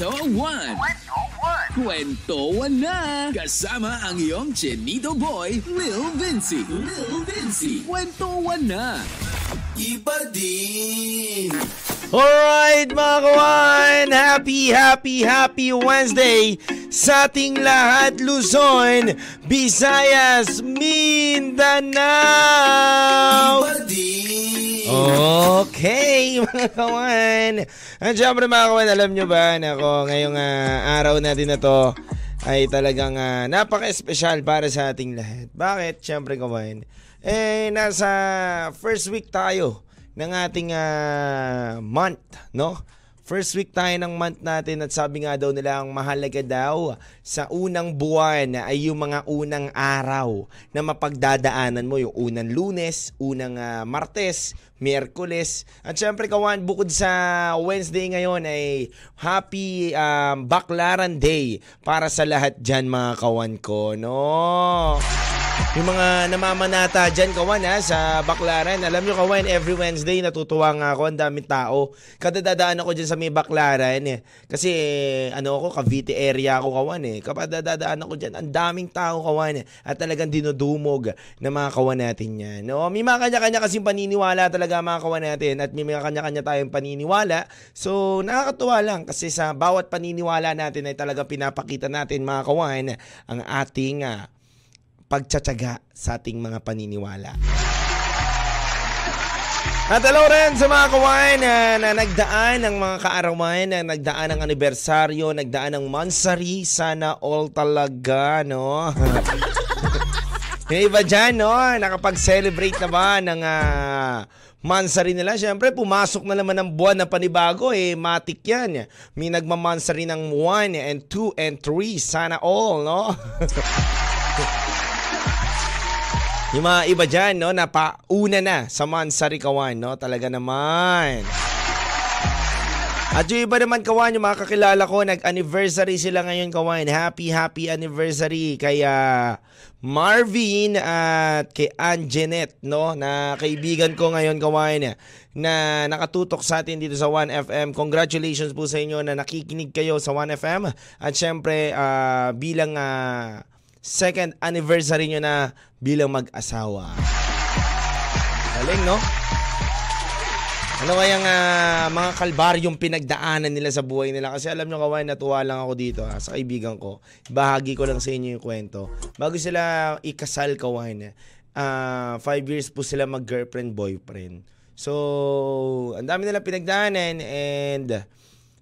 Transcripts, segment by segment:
101. Kwentuhan na! Kasama ang iyong Chinito Boy, Lil Vinci. Lil Vinci. Kwentuhan na! Iba din! Alright mga kawan! Happy, happy, happy Wednesday sa ating lahat Luzon, Visayas, Mindanao! Okay, mga kawan. At syempre mga kawan, alam nyo ba na ako ngayong ah, araw natin na to ay talagang uh, napaka-espesyal para sa ating lahat. Bakit? Syempre kawan, eh nasa first week tayo ng ating ah, month, no? First week tayo ng month natin at sabi nga daw nila ang mahalaga daw sa unang buwan ay yung mga unang araw na mapagdadaanan mo yung unang lunes, unang ah, martes, Miyerkules. At syempre kawan, bukod sa Wednesday ngayon ay happy um, Baklaran Day para sa lahat dyan mga kawan ko, no? Yung mga namamanata dyan, kawan ha, sa Baklaran. Alam nyo kawan, every Wednesday natutuwa nga ako, ang daming tao. Kada dadaan ako dyan sa may Baklaran eh. Kasi eh, ano ako, Cavite area ako kawan eh. Kapag dadaan ako dyan, ang daming tao kawan eh. At talagang dinudumog na mga kawan natin yan. No? May mga kanya-kanya kasing paniniwala talaga mga kawan natin at may mga kanya-kanya tayong paniniwala. So nakakatuwa lang kasi sa bawat paniniwala natin ay talaga pinapakita natin mga kawan ang ating ah, pagtsatsaga sa ating mga paniniwala. At hello rin sa mga kawain na, na nagdaan ng mga kaarawan, na nagdaan ng anibersaryo, nagdaan ng mansari, sana all talaga, no? Yung iba dyan, no? Nakapag-celebrate na ba ng ah, mansari nila? Siyempre, pumasok na naman ng buwan na panibago, eh, matik yan. May nagmamansari ng 1 and 2 and 3, sana all, no? Yung mga iba dyan, no, napauna na sa Mansari Kawan, no? Talaga naman. At yung iba naman kawan, yung mga kakilala ko, nag-anniversary sila ngayon kawan. Happy, happy anniversary kaya Marvin at kay Anjanet, no? Na kaibigan ko ngayon kawan na nakatutok sa atin dito sa 1FM. Congratulations po sa inyo na nakikinig kayo sa 1FM. At syempre, ah, bilang ah, second anniversary nyo na bilang mag-asawa. Galing, no? Ano kayang ah, mga kalbaryong pinagdaanan nila sa buhay nila? Kasi alam nyo kawan, natuwa lang ako dito ha, sa kaibigan ko. Bahagi ko lang sa inyo yung kwento. Bago sila ikasal kawan, ah five years po sila mag-girlfriend-boyfriend. So, ang dami nila pinagdaanan and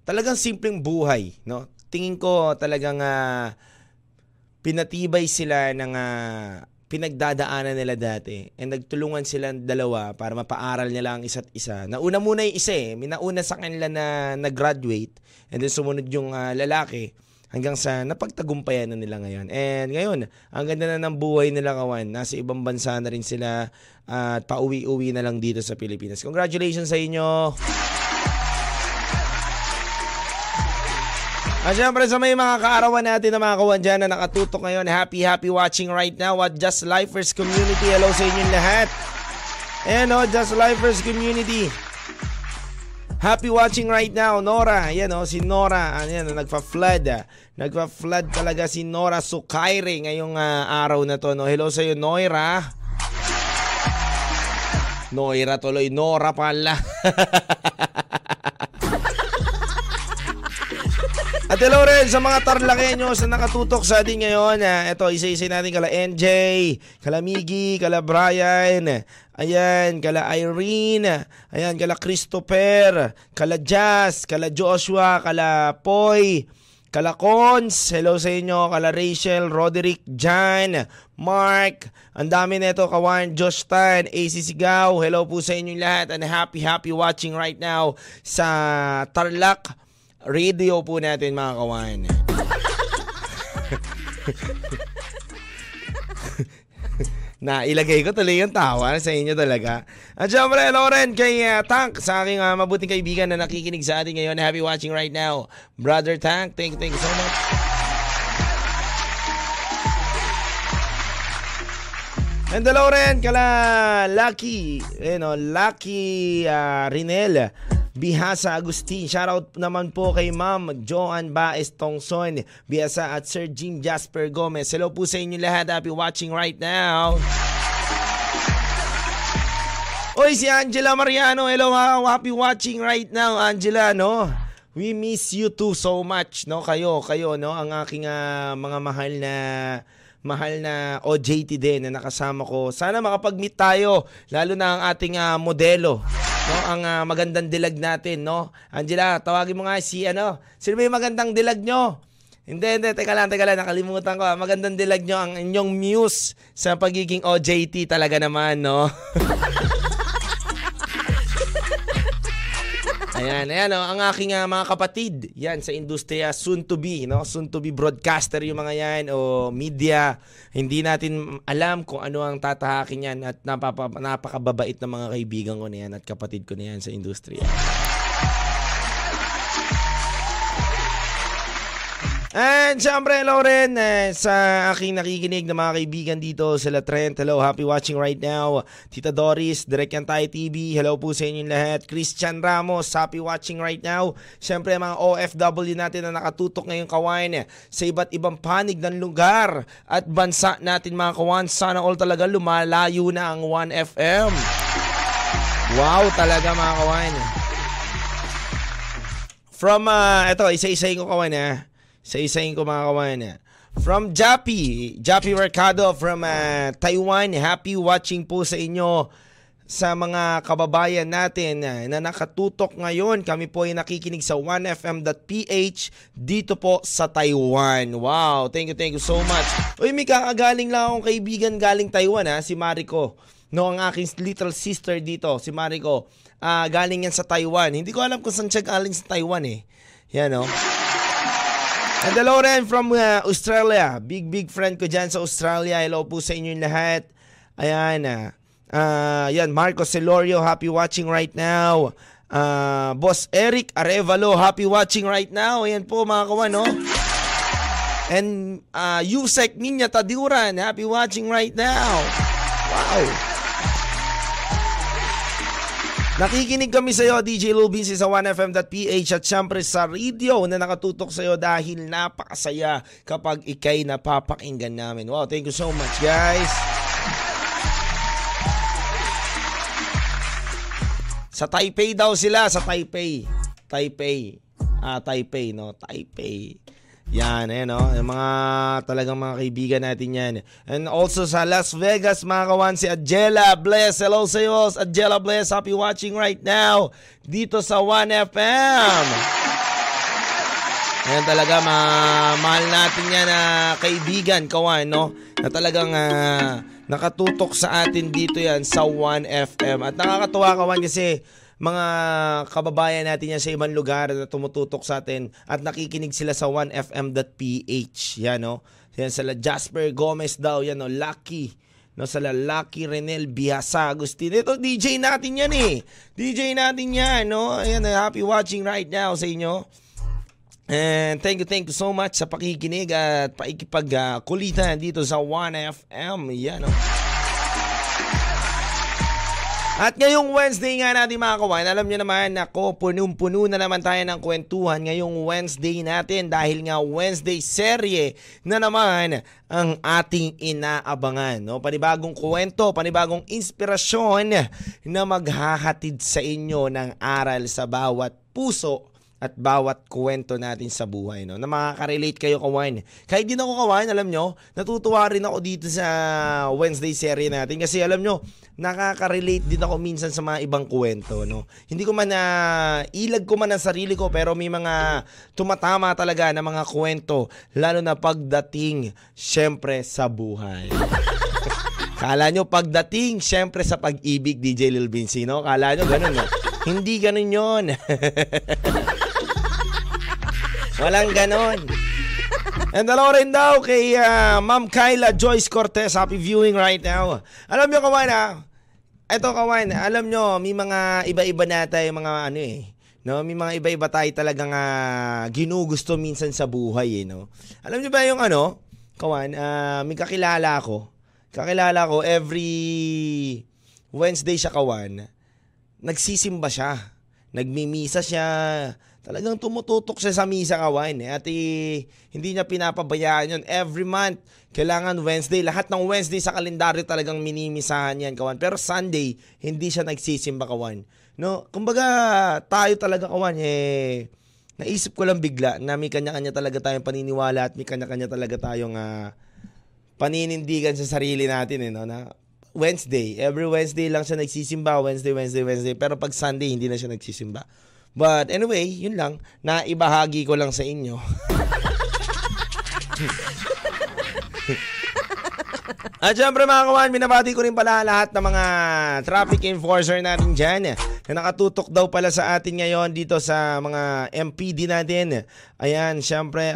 talagang simpleng buhay, no? Tingin ko talagang ah, pinatibay sila ng ah, pinagdadaanan nila dati and nagtulungan silang dalawa para mapaaral nila ang isa't isa. Nauna muna yung isa eh. May nauna sa kanila na nag-graduate and then sumunod yung ah, lalaki hanggang sa napagtagumpayan na nila ngayon. And ngayon, ang ganda na ng buhay nila kawan. Nasa ibang bansa na rin sila at pauwi-uwi na lang dito sa Pilipinas. Congratulations sa inyo! At syempre sa may mga kaarawan natin na mga kawan dyan na nakatutok ngayon, happy happy watching right now at Just Lifers Community. Hello sa inyong lahat. Ayan o, Just Lifers Community. Happy watching right now, Nora. Ayan o, si Nora. Ayan, nagpa-flood. Nagpa-flood talaga si Nora Sukaire ngayong ah, araw na to. No? Hello sa iyo, Noira. Noira tuloy, Nora pala. At hello sa mga tarlakenyos na nakatutok sa atin ngayon. Ah, ito, isa-isa natin kala NJ, kala Miggy, kala Brian, ayan, kala Irene, ayan, kala Christopher, kala Jazz, kala Joshua, kala Poy, kala Cons, hello sa inyo, kala Rachel, Roderick, Jan, Mark, ang dami nito, kawan, Josh Tan, AC Sigaw, hello po sa inyong lahat and happy, happy watching right now sa Tarlac, radio po natin mga kawan. na ilagay ko tuloy yung tawa sa inyo talaga. At syempre, hello rin kay uh, Tank, sa aking uh, mabuting kaibigan na nakikinig sa atin ngayon. Happy watching right now. Brother Tank, thank you, thank you so much. And hello rin kala Lucky, you know, Lucky uh, Rinel. Bihasa Agustin. Shoutout naman po kay Ma'am Joan Baez Tongson. Bihasa at Sir Jim Jasper Gomez. Hello po sa inyo lahat. Happy watching right now. Oy, si Angela Mariano. Hello, happy watching right now, Angela, no? We miss you too so much, no? Kayo, kayo, no? Ang aking uh, mga mahal na mahal na OJT din na nakasama ko. Sana makapag-meet tayo, lalo na ang ating uh, modelo, no? Ang uh, magandang dilag natin, no? Angela, tawagin mo nga si ano, sino ba yung magandang dilag nyo? Hindi, hindi, teka lang, teka lang, nakalimutan ko. Magandang dilag nyo ang inyong muse sa pagiging OJT talaga naman, no? Ayan, ayan oh, ang aking uh, mga kapatid. Yan sa industriya soon to be, no? Soon to be broadcaster yung mga yan o media. Hindi natin alam kung ano ang tatahakin yan at napapa, napakababait ng mga kaibigan ko na yan at kapatid ko na yan sa industriya. And syempre, hello rin eh, sa aking nakikinig na mga kaibigan dito sa La Trent. Hello, happy watching right now. Tita Doris, Direct Yan Tayo TV. Hello po sa inyong lahat. Christian Ramos, happy watching right now. Syempre, mga OFW natin na nakatutok ngayong kawain eh, sa iba't ibang panig ng lugar at bansa natin mga kawan. Sana all talaga lumalayo na ang 1FM. Wow, talaga mga kawan. From, uh, ito, isa-isahin ko kawan eh sa isayin ko mga kawan. From Jappy, Jappy Mercado from uh, Taiwan. Happy watching po sa inyo sa mga kababayan natin na nakatutok ngayon. Kami po ay nakikinig sa 1fm.ph dito po sa Taiwan. Wow, thank you, thank you so much. Uy, may kakagaling lang akong kaibigan galing Taiwan ha, si Mariko. No, ang aking little sister dito, si Mariko. Uh, galing yan sa Taiwan. Hindi ko alam kung saan siya galing sa Taiwan eh. Yan no. And hello rin from uh, Australia. Big, big friend ko dyan sa Australia. Hello po sa inyo lahat. Ayan. Uh, uh, yan, Marco Celorio, happy watching right now. Uh, Boss Eric Arevalo, happy watching right now. Ayan po mga kawan, no? And uh, Yusek Ninya Tadiuran, happy watching right now. Wow. Nakikinig kami sa iyo, DJ Lubinsi sa 1FM.ph at syempre sa radio na nakatutok sa iyo dahil napakasaya kapag ikay napapakinggan namin. Wow, thank you so much guys. Sa Taipei daw sila, sa Taipei. Taipei. Ah, Taipei, no? Taipei. Yan, o. Oh. Yung mga talagang mga kaibigan natin yan. And also sa Las Vegas, mga kawan, si Adjela Bless. Hello sa iyo, Adjela Bless. Happy watching right now dito sa 1FM. Ayan talaga, ma mahal natin yan na kaibigan, kawan, no? Na talagang uh, nakatutok sa atin dito yan sa 1FM. At nakakatuwa, kawan, kasi mga kababayan natin yan sa ibang lugar na tumututok sa atin at nakikinig sila sa 1fm.ph. Yan, no? Yan sila Jasper Gomez daw, yan, no? Lucky. No, sa Lucky Renel Biasa Agustin. Ito, DJ natin yan eh. DJ natin yan, no? Ayan, happy watching right now sa inyo. And thank you, thank you so much sa pakikinig at paikipagkulitan uh, dito sa 1FM. Yan, no? At ngayong Wednesday nga natin mga kawan, alam nyo naman ako, punong-puno na naman tayo ng kwentuhan ngayong Wednesday natin dahil nga Wednesday serye na naman ang ating inaabangan. No? Panibagong kwento, panibagong inspirasyon na maghahatid sa inyo ng aral sa bawat puso at bawat kwento natin sa buhay no? Na makaka-relate kayo kawan kahit din ako kawan alam nyo natutuwa rin ako dito sa Wednesday series natin. Kasi alam nyo nakaka-relate din ako minsan sa mga ibang kwento no? Hindi ko man na uh, ilag ko man ang sarili ko pero may mga tumatama talaga na mga kwento lalo na pagdating syempre sa buhay. Kala nyo pagdating, syempre sa pag-ibig, DJ Lil Vinci, no? Kala nyo ganun, no? Hindi ganun yon Walang ganon. And hello rin daw kay ah, Ma'am Kyla Joyce Cortez. Happy viewing right now. Alam nyo, kawan ha? Eto, kawan, alam nyo, may mga iba-iba na tayo mga ano eh. No, may mga iba-iba tayo talagang ah, ginugusto minsan sa buhay eh, no. Alam nyo ba yung ano, kawan, ah, may kakilala ako. Kakilala ko every Wednesday siya kawan. Nagsisimba siya. Nagmimisa siya. Talagang tumututok siya sa misa kawan. At eh, hindi niya pinapabayaan yun. Every month, kailangan Wednesday. Lahat ng Wednesday sa kalendaryo talagang minimisahan yan kawan. Pero Sunday, hindi siya nagsisimba kawan. No, kumbaga tayo talaga kawan eh naisip ko lang bigla na may kanya-kanya talaga tayong paniniwala at may kanya-kanya talaga tayong ah, paninindigan sa sarili natin eh, no? na Wednesday, every Wednesday lang siya nagsisimba, Wednesday, Wednesday, Wednesday, pero pag Sunday hindi na siya nagsisimba. But anyway, yun lang, naibahagi ko lang sa inyo. At syempre mga kawan, binabati ko rin pala lahat ng mga traffic enforcer natin dyan na nakatutok daw pala sa atin ngayon dito sa mga MPD natin. Ayan, syempre,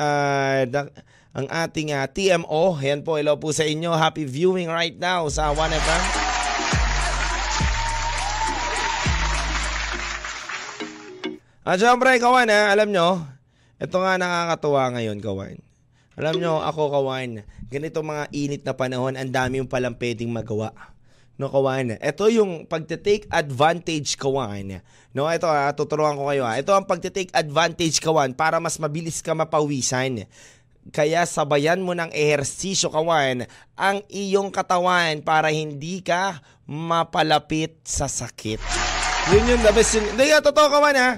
da- ang ating ah, TMO. Ayan po, hello po sa inyo. Happy viewing right now sa 1FM. At syempre, kawan ha, alam nyo, ito nga nakakatuwa ngayon, kawan. Alam nyo, ako, kawan, ganito mga init na panahon, ang dami yung palang pwedeng magawa. No, kawan. Ito yung pagte-take advantage, kawan. No, ito ha, tuturuan ko kayo ha. Ito ang pagte-take advantage, kawan, para mas mabilis ka mapawisan. Kaya sabayan mo ng ehersisyo, kawan, ang iyong katawan para hindi ka mapalapit sa sakit. Yun yung the best yun. Hindi totoo kawan ha.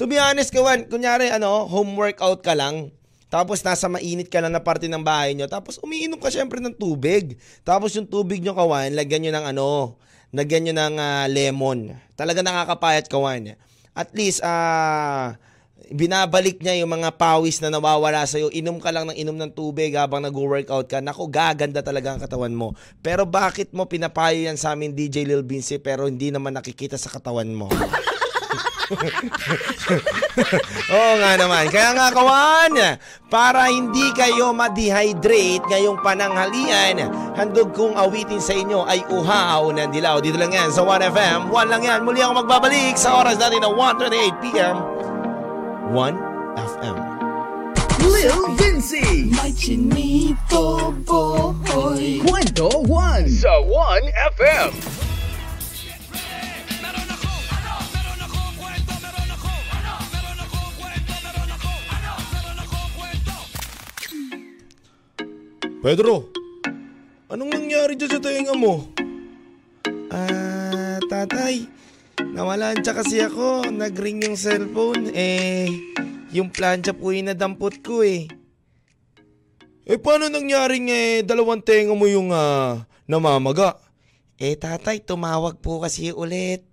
To be honest kawan, kunyari ano, home workout ka lang. Tapos nasa mainit ka lang na parte ng bahay nyo. Tapos umiinom ka syempre ng tubig. Tapos yung tubig nyo kawan, lagyan nyo ng ano, lagyan nyo ng ah, lemon. Talaga nakakapayat kawan. At least, ah, binabalik niya yung mga pawis na nawawala sa'yo. Inom ka lang ng inom ng tubig habang nag-workout ka. Naku, gaganda talaga ang katawan mo. Pero bakit mo pinapayo yan sa amin DJ Lil Vinci pero hindi naman nakikita sa katawan mo? Oo nga naman. Kaya nga kawan, para hindi kayo ma-dehydrate ngayong pananghalian, handog kong awitin sa inyo ay uhaw ng dilaw. Dito lang yan sa 1FM. 1 lang yan. Muli ako magbabalik sa oras natin na 1.28pm. 1FM. Lil Vinci. May chinito boy. Kwento 1 sa 1FM. Pedro, anong nangyari dyan sa tenga mo? Ah, tatay, nawalan siya kasi ako. Nagring yung cellphone. Eh, yung plancha po yung nadampot ko eh. Eh, paano nangyaring eh, dalawang tenga mo yung ah, namamaga? Eh, tatay, tumawag po kasi ulit.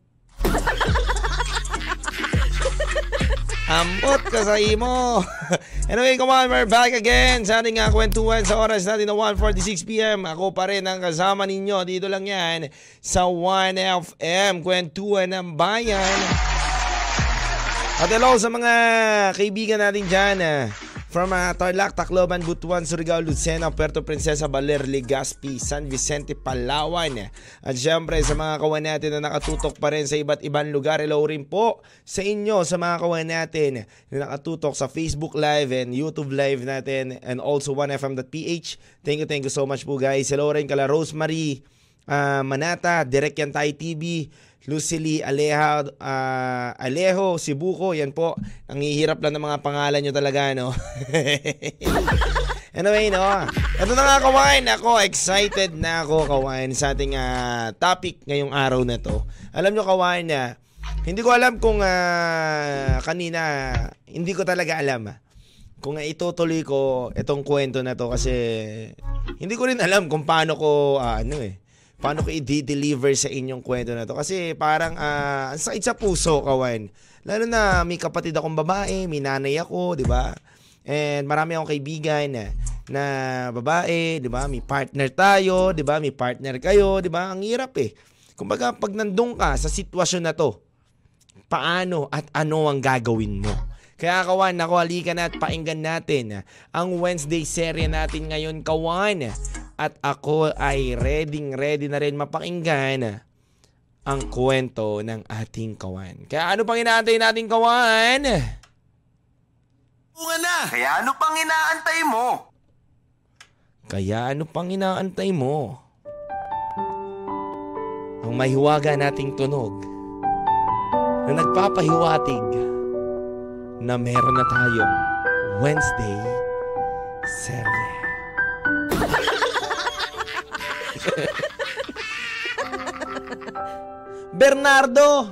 Ambot ka sa imo. anyway, come on, we're back again sa ating uh, kwentuhan sa oras natin na 1.46pm. Ako pa rin ang kasama ninyo. Dito lang yan sa 1FM, kwentuhan ng bayan. At hello sa mga kaibigan natin dyan. ah, From uh, Tarlac, Tacloban, Butuan, Surigao, Lucena, Puerto Princesa, Baler, Legazpi, San Vicente, Palawan. At syempre sa mga kawan natin na nakatutok pa rin sa iba't ibang lugar. Hello rin po sa inyo, sa mga kawan natin na nakatutok sa Facebook Live and YouTube Live natin and also 1FM.ph. Thank you, thank you so much po guys. Hello rin kala Rosemary ah, Manata, Direk Yan TV, Lucily Aleja, ah, Alejo, Sibuko, yan po. Ang hihirap lang ng mga pangalan nyo talaga, no? anyway, no? Ito na nga, kawain. Ako, excited na ako, kawain, sa ating ah, topic ngayong araw na to. Alam nyo, kawain, na hindi ko alam kung ah, kanina, hindi ko talaga alam, ah, kung itutuloy ko itong kwento na to kasi hindi ko rin alam kung paano ko ah, ano eh paano ko i-deliver sa inyong kwento na to? Kasi parang ah, ang sakit sa puso kawan lalo na may kapatid akong babae may nanay ako di ba? And marami akong kaibigan na, na babae di ba? May partner tayo di ba? May partner kayo di ba? Ang hirap eh. Kumbaga pag nandun ka sa sitwasyon na to paano at ano ang gagawin mo. Kaya kawan, naku, halika na at painggan natin ang Wednesday serye natin ngayon, kawan. At ako ay ready ready na rin mapakinggan ang kwento ng ating kawan. Kaya ano pang inaantay natin, kawan? Bunga na! Kaya ano pang inaantay mo? Kaya ano pang inaantay mo? Ang mahiwaga nating tunog na nagpapahiwatig na meron na tayong Wednesday serye. Bernardo!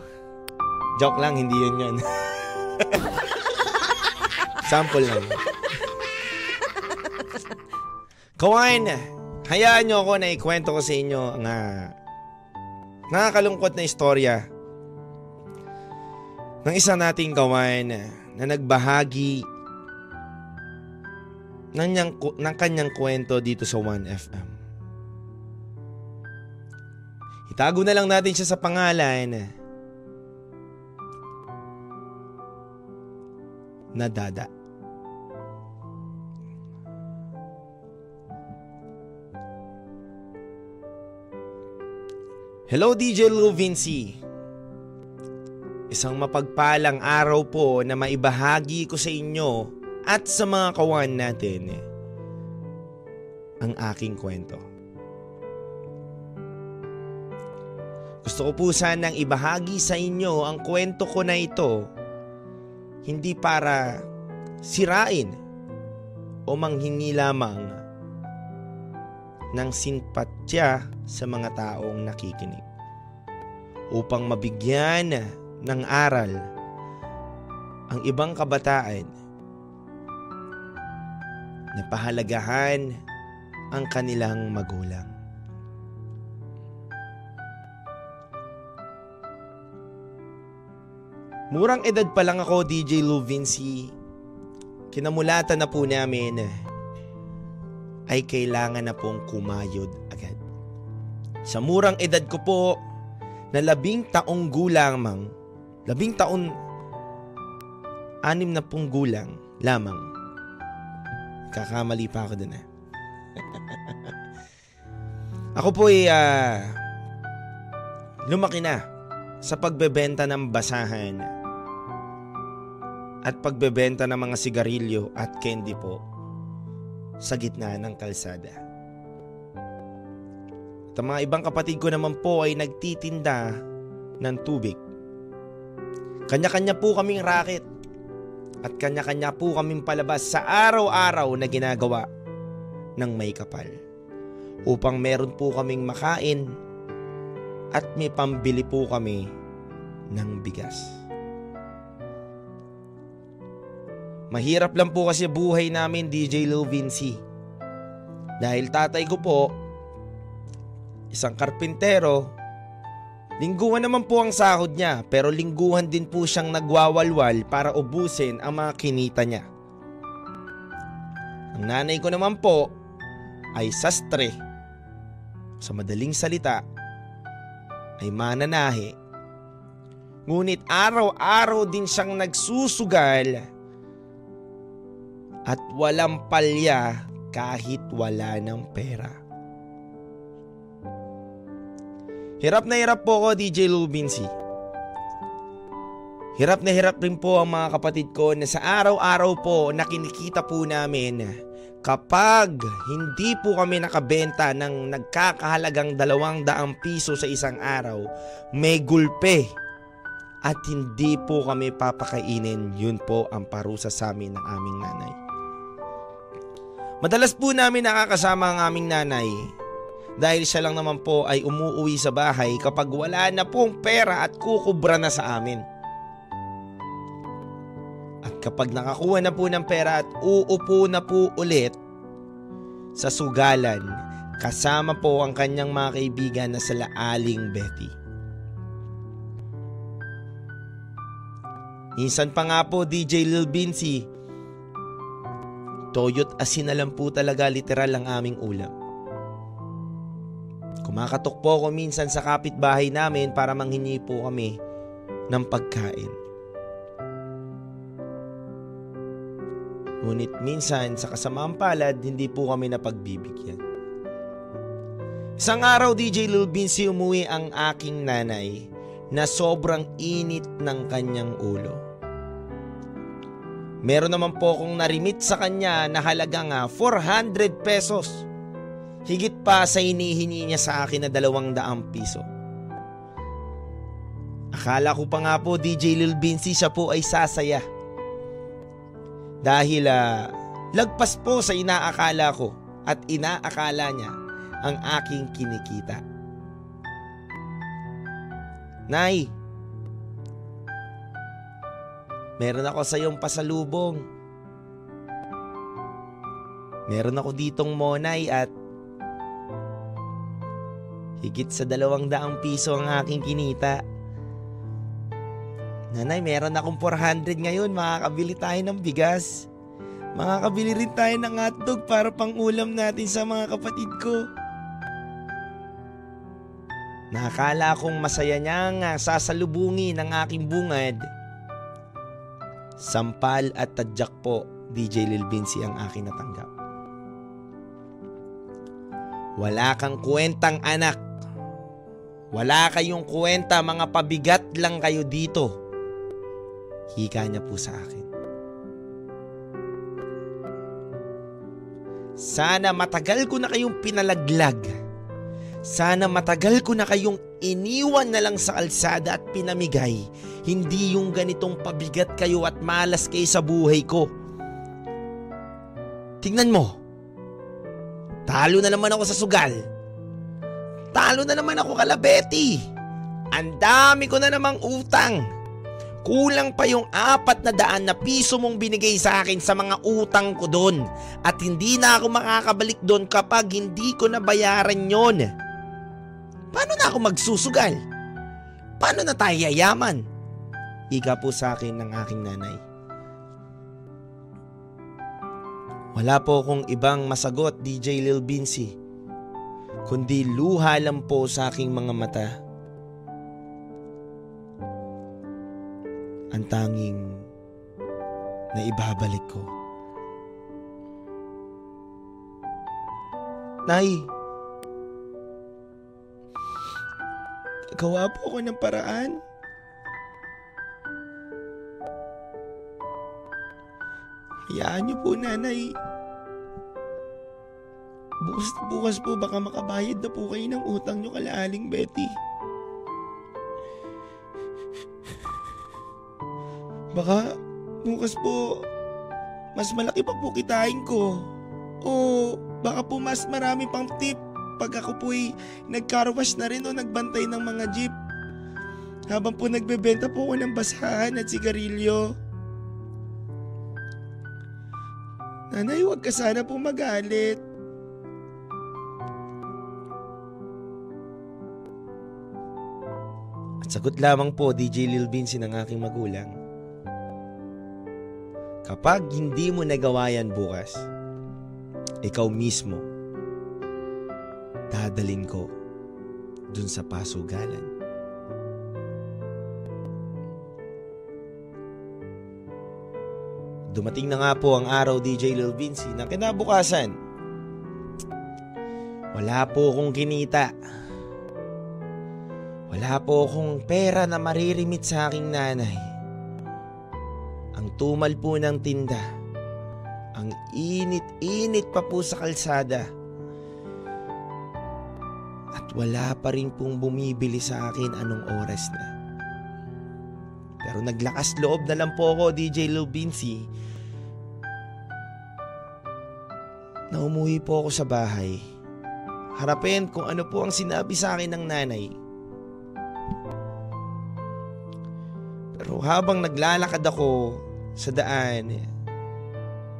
Joke lang, hindi yun yun. Sample lang. Kawain, hayaan nyo ako na ikwento ko sa inyo nga nakakalungkot na istorya ng isa nating kawain na nagbahagi ng, niyang, ng kanyang kwento dito sa 1FM. Itago na lang natin siya sa pangalan na Dada. Hello DJ Lou Vinci. Isang mapagpalang araw po na maibahagi ko sa inyo at sa mga kawan natin ang aking kwento. Gusto ko po sanang ibahagi sa inyo ang kwento ko na ito hindi para sirain o manghingi lamang ng simpatya sa mga taong nakikinig upang mabigyan ng aral ang ibang kabataan na pahalagahan ang kanilang magulang. Murang edad pa lang ako, DJ Lou Vinci. Kinamulatan na po namin ay kailangan na pong kumayod agad. Sa murang edad ko po, na labing taong gulang mang, labing taon, anim na pong gulang lamang. Kakamali pa ako dun eh. ako po ay uh, lumaki na sa pagbebenta ng basahan at pagbebenta ng mga sigarilyo at candy po sa gitna ng kalsada. At ang mga ibang kapatid ko naman po ay nagtitinda ng tubig. Kanya-kanya po kaming racket at kanya-kanya po kaming palabas sa araw-araw na ginagawa ng may kapal upang meron po kaming makain at may pambili po kami ng bigas. Mahirap lang po kasi buhay namin DJ Lou Vinci. Dahil tatay ko po, isang karpintero, lingguhan naman po ang sahod niya pero lingguhan din po siyang nagwawalwal para ubusin ang mga kinita niya. Ang nanay ko naman po ay sastre. Sa madaling salita, ay mananahe. Ngunit araw-araw din siyang nagsusugal at walang palya kahit wala ng pera. Hirap na hirap po ako DJ Lubinsi. Hirap na hirap rin po ang mga kapatid ko na sa araw-araw po na kinikita po namin kapag hindi po kami nakabenta ng nagkakahalagang dalawang daang piso sa isang araw, may gulpe at hindi po kami papakainin, yun po ang parusa sa amin ng aming nanay. Madalas po namin nakakasama ang aming nanay dahil siya lang naman po ay umuuwi sa bahay kapag wala na pong pera at kukubra na sa amin. At kapag nakakuha na po ng pera at uupo na po ulit sa sugalan kasama po ang kanyang mga kaibigan na sila Aling Betty. Minsan pa nga po DJ Lil Binsi Toyo't asin na po talaga literal ang aming ulam. Kumakatok po ako minsan sa kapitbahay namin para manghingi po kami ng pagkain. Ngunit minsan sa kasamaang palad, hindi po kami napagbibigyan. Isang araw DJ Lil Vinci umuwi ang aking nanay na sobrang init ng kanyang ulo. Meron naman po akong narimit sa kanya na halagang 400 pesos. Higit pa sa inihingi niya sa akin na dalawang daang piso. Akala ko pa nga po DJ Lil Vinci siya po ay sasaya. Dahil uh, lagpas po sa inaakala ko at inaakala niya ang aking kinikita. Nay, meron ako sa iyong pasalubong. Meron ako ditong monay at higit sa dalawang daang piso ang aking kinita. Nanay, meron akong 400 ngayon. Makakabili tayo ng bigas. Makakabili rin tayo ng hotdog para pang ulam natin sa mga kapatid ko. Nakakala kong masaya niya nga sasalubungin ng aking bungad. Sampal at tadyak po, DJ Lil Vinci ang aking natanggap. Wala kang kwentang anak. Wala kayong kwenta, mga pabigat lang kayo dito. Hika niya po sa akin. Sana matagal ko na kayong pinalaglag. Sana matagal ko na kayong iniwan na lang sa kalsada at pinamigay. Hindi yung ganitong pabigat kayo at malas kayo sa buhay ko. Tingnan mo. Talo na naman ako sa sugal. Talo na naman ako kalabeti. Ang dami ko na namang utang. Kulang pa yung apat na daan na piso mong binigay sa akin sa mga utang ko doon. At hindi na ako makakabalik doon kapag hindi ko nabayaran yon. Paano na ako magsusugal? Paano na tayo yayaman? Ika po sa akin ng aking nanay. Wala po akong ibang masagot, DJ Lil Vinci. Kundi luha lang po sa aking mga mata ang tanging na ibabalik ko. Nay, gawa po ako ng paraan. Hayaan niyo po nanay. Bukas na bukas po baka makabayad na po kayo ng utang niyo kala Aling Betty. Baka bukas po mas malaki pa po kitain ko. O baka po mas marami pang tip pag ako po'y nagcarwash na rin o nagbantay ng mga jeep. Habang po nagbebenta po ako ng basahan at sigarilyo. Nanay, huwag ka sana po magalit. At sagot lamang po DJ Lil Vinci ng aking magulang. Kapag hindi mo nagawa yan bukas, ikaw mismo, dadalin ko dun sa pasugalan. Dumating na nga po ang araw DJ Lil Vinci na kinabukasan. Wala po akong kinita. Wala po akong pera na maririmit sa aking nanay. Ang tumal po ng tinda. Ang init-init pa po sa kalsada. Wala pa rin pong bumibili sa akin anong oras na. Pero naglakas loob na lang po ako, DJ Lil Vinci, na umuwi po ako sa bahay. Harapin kung ano po ang sinabi sa akin ng nanay. Pero habang naglalakad ako sa daan,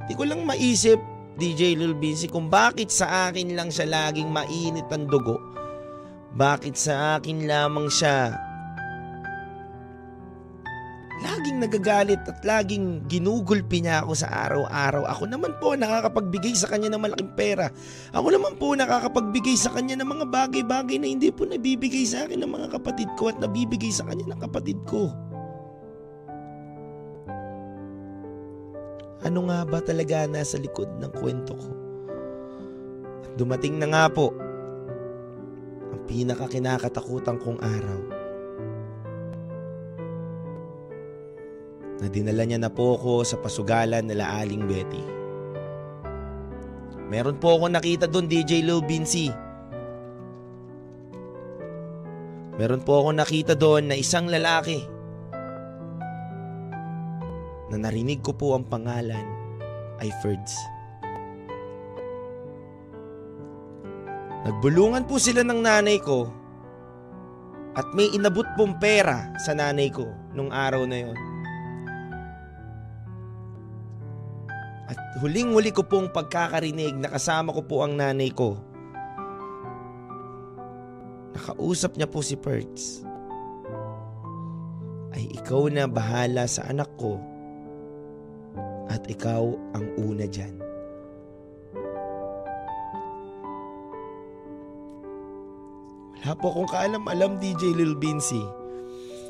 di ko lang maisip, DJ Lil Vinci, kung bakit sa akin lang siya laging mainit ang dugo. Bakit sa akin lamang siya laging nagagalit at laging ginugulpi niya ako sa araw-araw. Ako naman po nakakapagbigay sa kanya ng malaking pera. Ako naman po nakakapagbigay sa kanya ng mga bagay-bagay na hindi po nabibigay sa akin ng mga kapatid ko at nabibigay sa kanya ng kapatid ko. ano nga ba talaga nasa likod ng kwento ko. At dumating na nga po pinakakinakatakutan kong araw. Na dinala niya na po ako sa pasugalan nila Aling Betty. Meron po ako nakita doon DJ Lil Bincy. Meron po ako nakita doon na isang lalaki na narinig ko po ang pangalan ay Ferds. Nagbulungan po sila ng nanay ko at may inabot pong pera sa nanay ko nung araw na yon. At huling-huli ko pong pagkakarinig na kasama ko po ang nanay ko. Nakausap niya po si Perts. Ay ikaw na bahala sa anak ko at ikaw ang una dyan. Wala po akong kaalam-alam DJ Lil Bincy.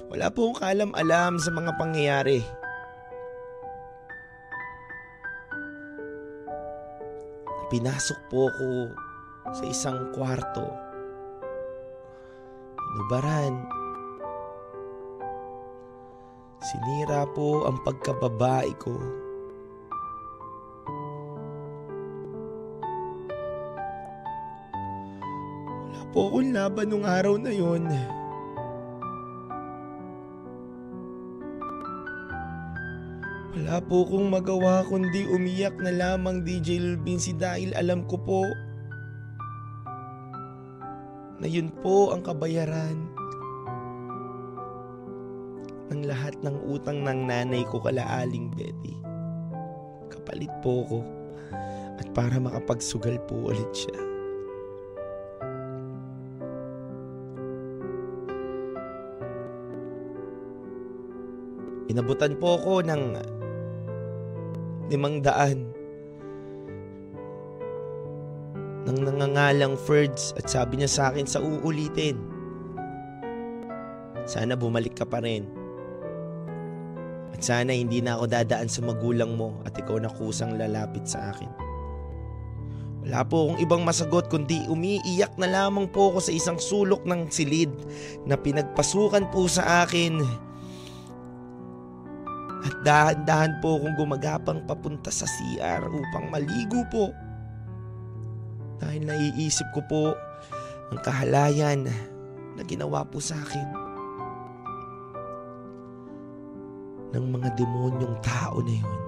Wala po akong kaalam-alam sa mga pangyayari. Pinasok po ako sa isang kwarto. Inubaran. Sinira po ang pagkababae ko. Po akong laban nung araw na yon. Wala po kong magawa kundi umiyak na lamang DJ Lulbinsi dahil alam ko po na yun po ang kabayaran ng lahat ng utang ng nanay ko kala Aling Betty. Kapalit po ko at para makapagsugal po ulit siya. Inabutan po ko ng limang daan ng nangangalang Ferds at sabi niya sa akin sa uulitin. Sana bumalik ka pa rin. At sana hindi na ako dadaan sa magulang mo at ikaw na kusang lalapit sa akin. Wala po akong ibang masagot kundi umiiyak na lamang po ako sa isang sulok ng silid na pinagpasukan po sa akin. Dahan-dahan po akong gumagapang papunta sa CR upang maligo po. Dahil naiisip ko po ang kahalayan na ginawa po sa akin ng mga demonyong tao na yun.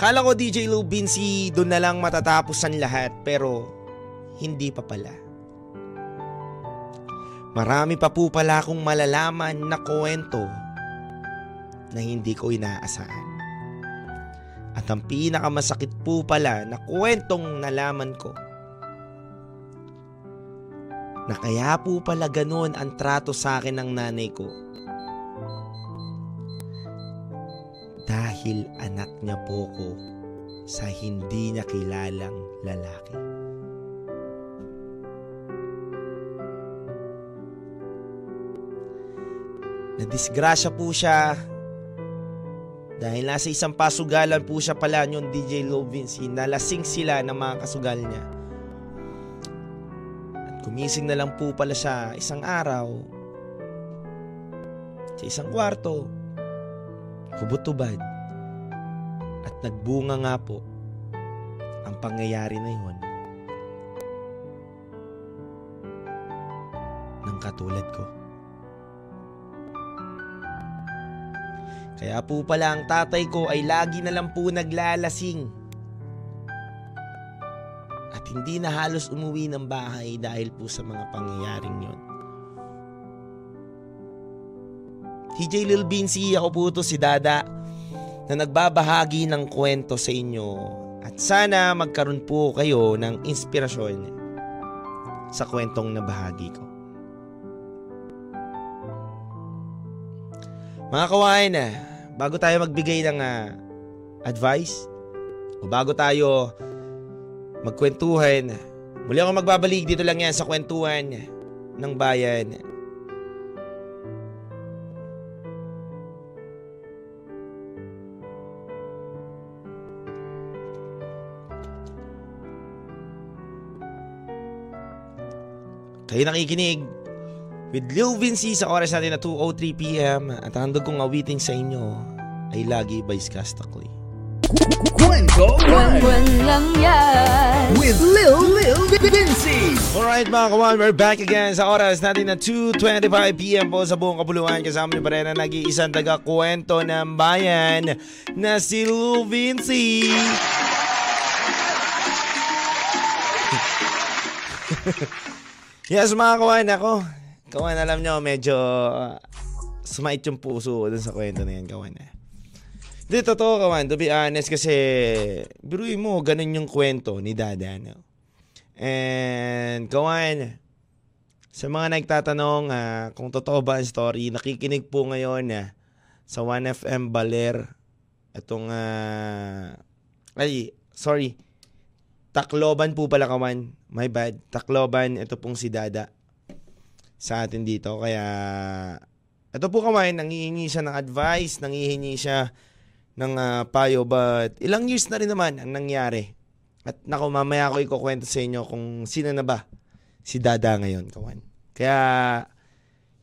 Kala ko DJ Lou Bincy doon na lang matatapos ang lahat pero hindi pa pala. Marami pa po pala akong malalaman na kwento na hindi ko inaasahan. At ang pinakamasakit po pala na kwentong nalaman ko na kaya po pala ganun ang trato sa akin ng nanay ko. Dahil anak niya po ko sa hindi niya kilalang lalaki. Nadisgrasya po siya dahil nasa isang pasugalan po siya pala yung DJ Lovinci. Nalasing sila ng mga kasugal niya. At gumising na lang po pala siya isang araw sa isang kwarto. Hubot-tubad. At nagbunga nga po ang pangyayari na yun ng katulad ko. Kaya po pala ang tatay ko ay lagi na lang po naglalasing. At hindi na halos umuwi ng bahay dahil po sa mga pangyayaring yon. TJ Lil Bincy, ako po to si Dada na nagbabahagi ng kwento sa inyo at sana magkaroon po kayo ng inspirasyon sa kwentong nabahagi ko. Mga kawain bago tayo magbigay ng uh, advice o bago tayo magkwentuhan, muli ako magbabalik dito lang yan sa kwentuhan ng bayan. Kayo nakikinig with Lil Vinci sa oras natin na 2.03pm at ang handog kong awitin sa inyo ay lagi by Skastakli. Kwento 1 Buwan lang yan. with Lil Lil Vinci. Alright mga kawan, we're back again sa oras natin na 2.25pm po sa buong kapuluan. Kasama niyo pa rin ang nag-iisang taga-kwento ng bayan na si Lil Vinci. yes mga kawan, ako. Kawan, alam nyo, medyo uh, sumait yung puso ko dun sa kwento na yan, kawan. Eh. Hindi, totoo kawan. To be honest, kasi biruin mo, ganun yung kwento ni Dada. No? And kawan, sa mga nagtatanong ah, kung totoo ba ang story, nakikinig po ngayon ah, sa 1FM Baler. Itong, ah, ay, sorry, Tacloban po pala kawan. My bad. Tacloban, ito pong si Dada sa atin dito. Kaya, ito po kawan, nangihingi siya ng advice, nangihingi siya ng ah, payo. But, ilang years na rin naman ang nangyari. At nako, mamaya ako ikukwento sa inyo kung sino na ba si Dada ngayon, kawan. Kaya,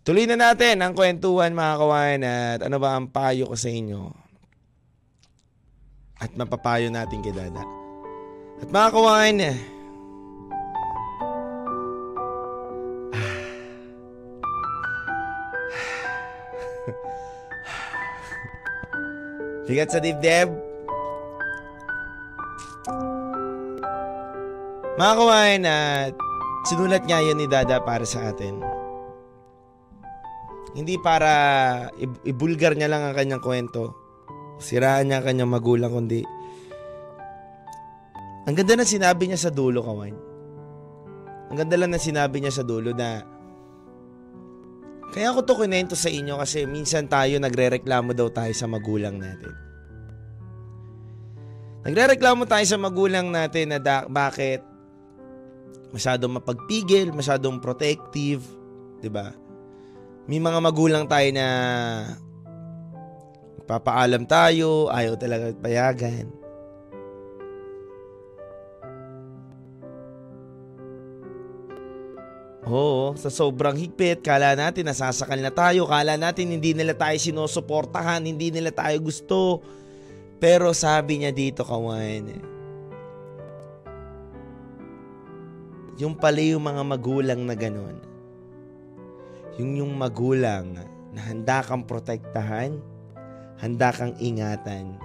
tuloy na natin ang kwentuhan, mga kawan. At ano ba ang payo ko sa inyo? At mapapayo natin kay Dada. At mga kawan, Bigat sa dibdib. Mga kawain, at sinulat nga yun ni Dada para sa atin. Hindi para ibulgar niya lang ang kanyang kwento. Siraan niya ang kanyang magulang, kundi ang ganda na sinabi niya sa dulo, kawan. Ang ganda lang na sinabi niya sa dulo na kaya ko to kinento sa inyo kasi minsan tayo nagrereklamo daw tayo sa magulang natin. Nagrereklamo tayo sa magulang natin na da- bakit masyadong mapagpigil, masyadong protective, 'di ba? May mga magulang tayo na papaalam tayo, ayaw talaga payagan. Oo, sa sobrang higpit, kala natin nasasakal na tayo, kala natin hindi nila tayo sinusuportahan, hindi nila tayo gusto. Pero sabi niya dito, kawan, yung pala yung mga magulang na ganun. Yung yung magulang na handa kang protektahan, handa kang ingatan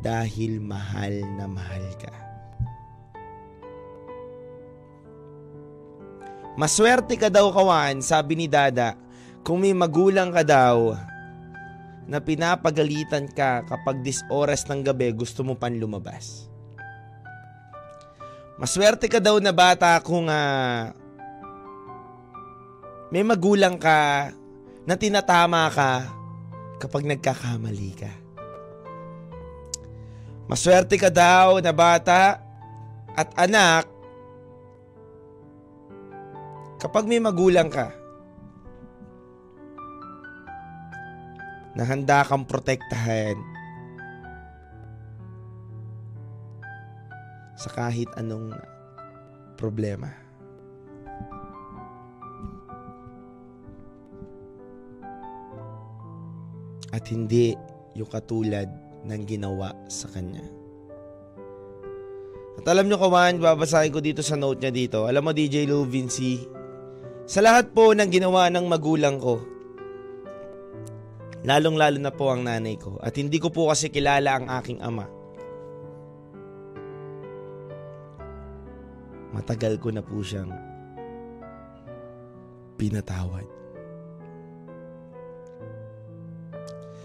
dahil mahal na mahal ka. Maswerte ka daw kawan, sabi ni Dada, kung may magulang ka daw na pinapagalitan ka kapag dis oras ng gabi gusto mo pan lumabas. Maswerte ka daw na bata kung ah, may magulang ka na tinatama ka kapag nagkakamali ka. Maswerte ka daw na bata at anak kapag may magulang ka na handa kang protektahan sa kahit anong problema. At hindi yung katulad ng ginawa sa kanya. At alam nyo kawan, babasahin ko dito sa note niya dito. Alam mo DJ Lil Vinci, sa lahat po ng ginawa ng magulang ko, lalong lalo na po ang nanay ko at hindi ko po kasi kilala ang aking ama. Matagal ko na po siyang pinatawad.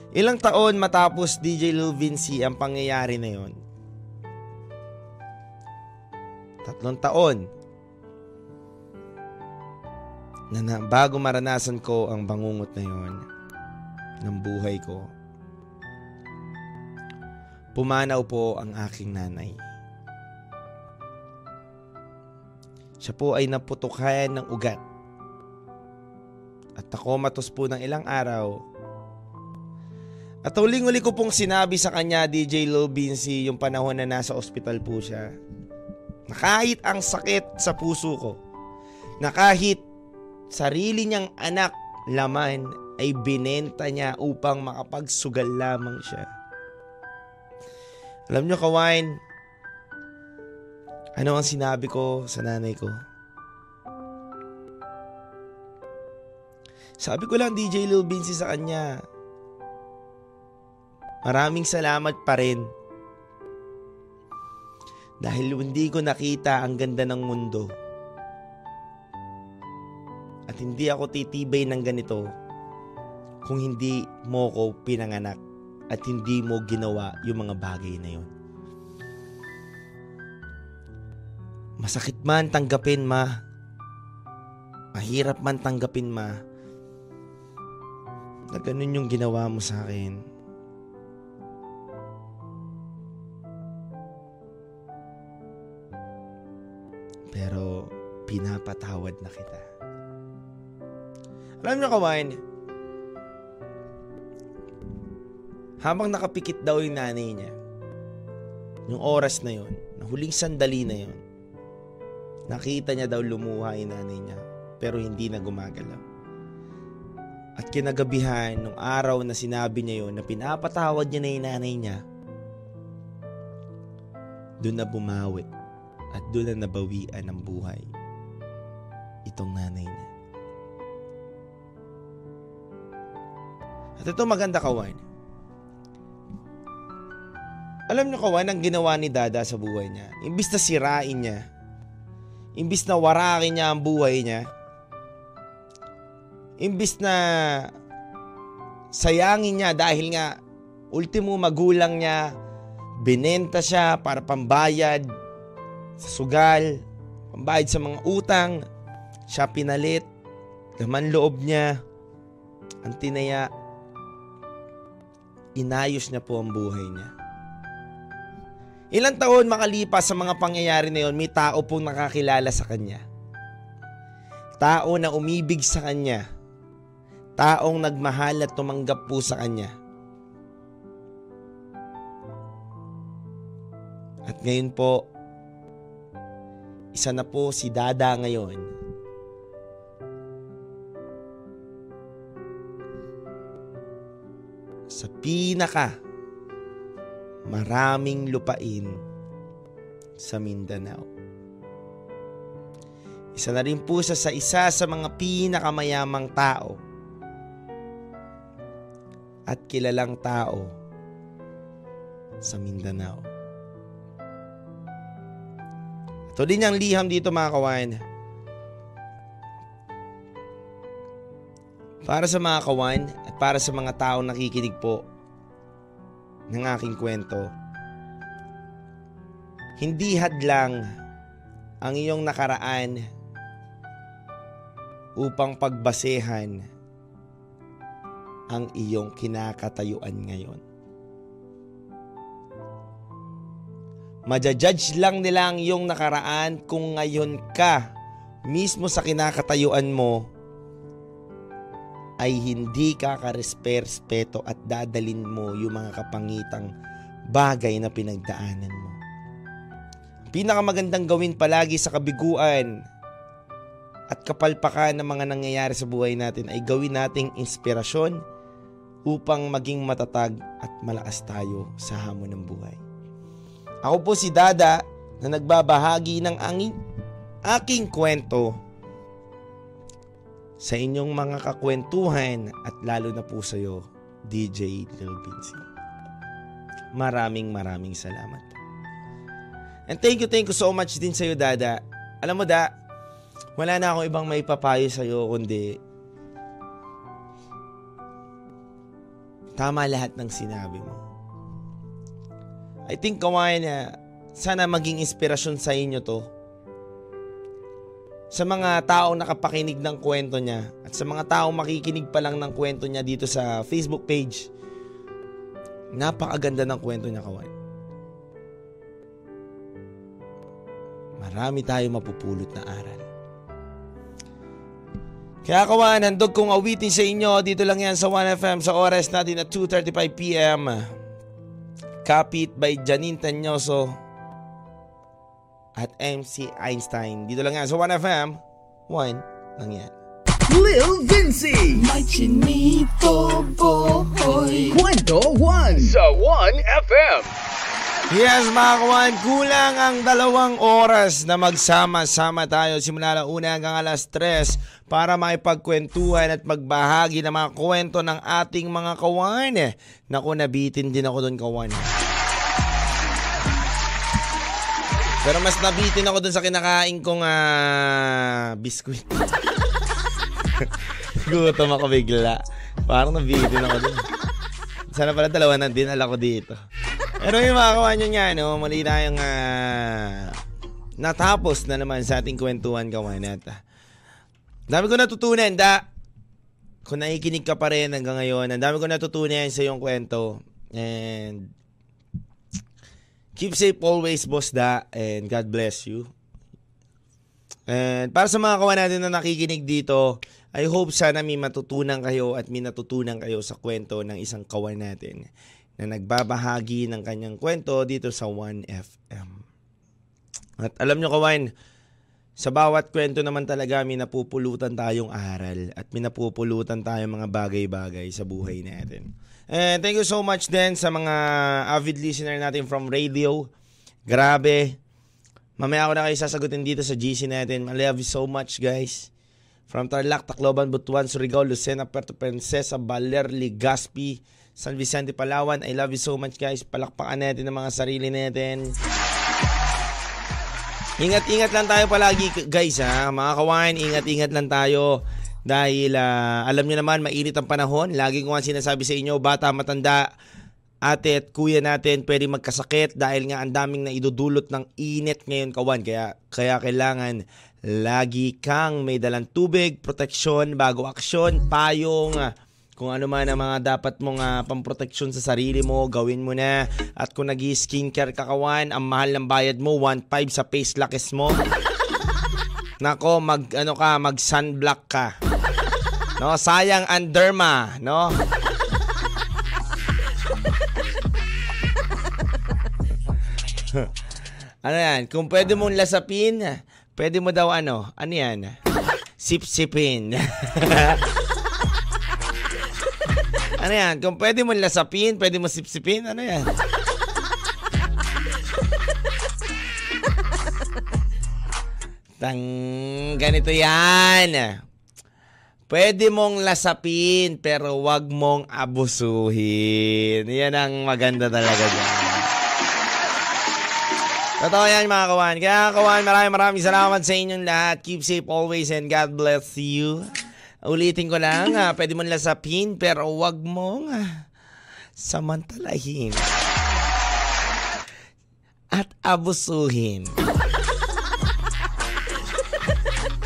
Ilang taon matapos DJ Lil Vinci ang pangyayari na yon? Tatlong taon na, na bago maranasan ko ang bangungot na yon ng buhay ko, pumanaw po ang aking nanay. Siya po ay naputukan ng ugat. At ako matos po ng ilang araw. At uling-uli ko pong sinabi sa kanya, DJ Lil Vinci, yung panahon na nasa ospital po siya, na kahit ang sakit sa puso ko, na kahit sarili niyang anak laman ay binenta niya upang makapagsugal lamang siya. Alam niyo, kawain, ano ang sinabi ko sa nanay ko? Sabi ko lang DJ Lil Vinci sa kanya, maraming salamat pa rin. Dahil hindi ko nakita ang ganda ng mundo. At hindi ako titibay ng ganito kung hindi mo ko pinanganak at hindi mo ginawa yung mga bagay na yun. Masakit man tanggapin ma. Mahirap man tanggapin ma. Na ganun yung ginawa mo sa akin. Pero pinapatawad na kita. Alam niyo kawain, habang nakapikit daw yung nanay niya, yung oras na yon, na huling sandali na yon, nakita niya daw lumuha yung nanay niya, pero hindi na gumagalaw. At kinagabihan, nung araw na sinabi niya yon, na pinapatawad niya na yung nanay niya, doon na bumawi at doon na nabawian ng buhay itong nanay niya. At ito maganda kawan. Alam niyo kawan, ang ginawa ni Dada sa buhay niya, imbis na sirain niya, imbis na warakin niya ang buhay niya, imbis na sayangin niya dahil nga ultimo magulang niya, binenta siya para pambayad sa sugal, pambayad sa mga utang, siya pinalit, laman loob niya, ang tinaya, inayos niya po ang buhay niya. Ilang taon makalipas sa mga pangyayari na yon, may tao pong nakakilala sa kanya. Tao na umibig sa kanya. Taong nagmahal at tumanggap po sa kanya. At ngayon po, isa na po si Dada ngayon. Sa pinaka maraming lupain sa Mindanao. Isa na rin po siya sa isa sa mga pinakamayamang tao at kilalang tao sa Mindanao. Ito din ang liham dito mga kawan. Para sa mga kawan at para sa mga taong nakikinig po ng aking kwento, hindi hadlang ang iyong nakaraan upang pagbasehan ang iyong kinakatayuan ngayon. Majajudge lang nila ang iyong nakaraan kung ngayon ka mismo sa kinakatayuan mo ay hindi ka karespeto at dadalin mo yung mga kapangitang bagay na pinagdaanan mo. Pinakamagandang gawin palagi sa kabiguan at kapalpakan ng mga nangyayari sa buhay natin ay gawin nating inspirasyon upang maging matatag at malakas tayo sa hamon ng buhay. Ako po si Dada na nagbabahagi ng angin, aking kwento sa inyong mga kakwentuhan at lalo na po sa iyo, DJ Lil Vinci. Maraming maraming salamat. And thank you, thank you so much din sa iyo, Dada. Alam mo, Da, wala na akong ibang may papayo sa iyo kundi tama lahat ng sinabi mo. I think kawain na sana maging inspirasyon sa inyo to. Sa mga taong nakapakinig ng kwento niya at sa mga taong makikinig pa lang ng kwento niya dito sa Facebook page. Napakaganda ng kwento niya kawain. Marami tayo mapupulot na aral. Kaya kawan, handog kong awitin sa inyo. Dito lang yan sa 1FM sa oras natin at 2.35pm. Kapit by Janine Tanyoso at MC Einstein. Dito lang yan sa 1FM. 1 lang yan. Lil Vinci. May chinito boy. Kwento 1 sa 1FM. Yes, mga kawan, kulang ang dalawang oras na magsama-sama tayo simula na una hanggang alas 3 para makipagkwentuhan at magbahagi ng mga kwento ng ating mga kawan. Naku, nabitin din ako doon, kawan. Pero mas nabitin ako doon sa kinakain kong ah, biskuit. Gutom ako bigla. Parang nabitin ako doon. Sana pala dalawa na dinala ko dito. Pero yung mga kawan yun nga, no, mali na yung ah, natapos na naman sa ating kwentuhan kawan at ah, dami ko natutunan da kung nakikinig ka pa rin hanggang ngayon, ang dami ko natutunan sa iyong kwento and keep safe always boss da and God bless you. And para sa mga kawan natin na nakikinig dito, I hope sana may matutunan kayo at may natutunan kayo sa kwento ng isang kawan natin na nagbabahagi ng kanyang kwento dito sa 1FM. At alam nyo kawan, sa bawat kwento naman talaga may napupulutan tayong aral at may napupulutan tayong mga bagay-bagay sa buhay natin. And thank you so much din sa mga avid listener natin from radio. Grabe. Mamaya ako na kayo sasagutin dito sa GC natin. I love you so much guys. From Tarlac, Tacloban, Butuan, Surigao, Lucena, Puerto Princesa, Baler, Legazpi, San Vicente, Palawan. I love you so much guys. Palakpakan natin ang mga sarili natin. Ingat-ingat lang tayo palagi guys ha. Mga kawain, ingat-ingat lang tayo. Dahil ah, alam niyo naman, mainit ang panahon. Lagi ko nga sinasabi sa inyo, bata, matanda, ate at kuya natin pwede magkasakit dahil nga ang daming na idudulot ng init ngayon kawan. Kaya, kaya kailangan lagi kang may dalang tubig, proteksyon, bago aksyon, payong, ah, kung ano man ang mga dapat mong uh, pamproteksyon sa sarili mo, gawin mo na. At kung nag skincare ka kawan, ang mahal ng bayad mo, 1.5 sa face lakis mo. Nako, mag ano ka, mag sunblock ka. No, sayang ang derma, no? ano yan? Kung pwede mong lasapin, pwede mo daw ano? Ano yan? Sip-sipin. ano yan? Kung pwede mo lasapin, pwede mo sip-sipin, ano yan? Tang ganito yan. Pwede mong lasapin pero wag mong abusuhin. Yan ang maganda talaga dyan. Totoo yan mga kawan. Kaya kawan, maraming maraming salamat sa inyong lahat. Keep safe always and God bless you. Ulitin ko lang, ah, pwede mong lasapin pero wag mong ah, samantalahin. At abusuhin.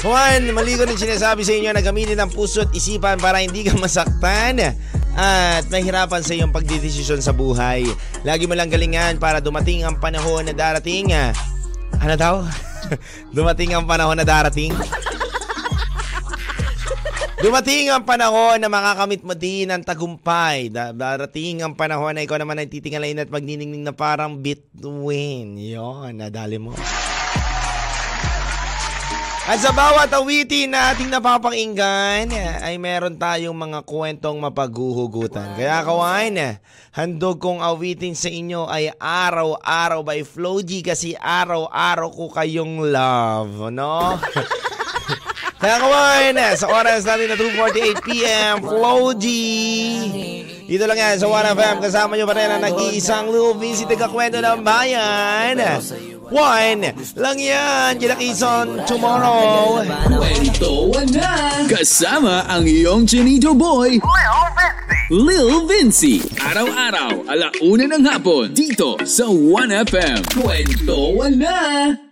Juan, mali ko rin sinasabi sa inyo na gamitin ang puso at isipan para hindi ka masaktan at mahirapan sa iyong pagdidesisyon sa buhay. Lagi mo lang galingan para dumating ang panahon na darating. ah, Ano daw? dumating ang panahon na darating. Dumating ang panahon na makakamit mo din ang tagumpay. Da- Darating ang panahon na ikaw naman ay titingalain at magniningning na parang bituin. Yon, nadali mo. At sa bawat awitin na ating napapakinggan, ay meron tayong mga kwentong mapaghuhugutan. Kaya kawain, handog kong awitin sa inyo ay Araw-Araw by Flo G kasi araw-araw ko kayong love, no? Kaya kawain, sa oras natin na 2.48pm, Flo G. Dito lang yan sa 1FM, kasama nyo pa rin ang nag-iisang Lil Vinci, taga-kwento ng bayan. Lang yan, Kila Quezon, tomorrow. Kwento na! Kasama ang iyong Chinito Boy, Lil Vinci. Araw-araw, alauna ng hapon, dito sa 1FM. Kwento na!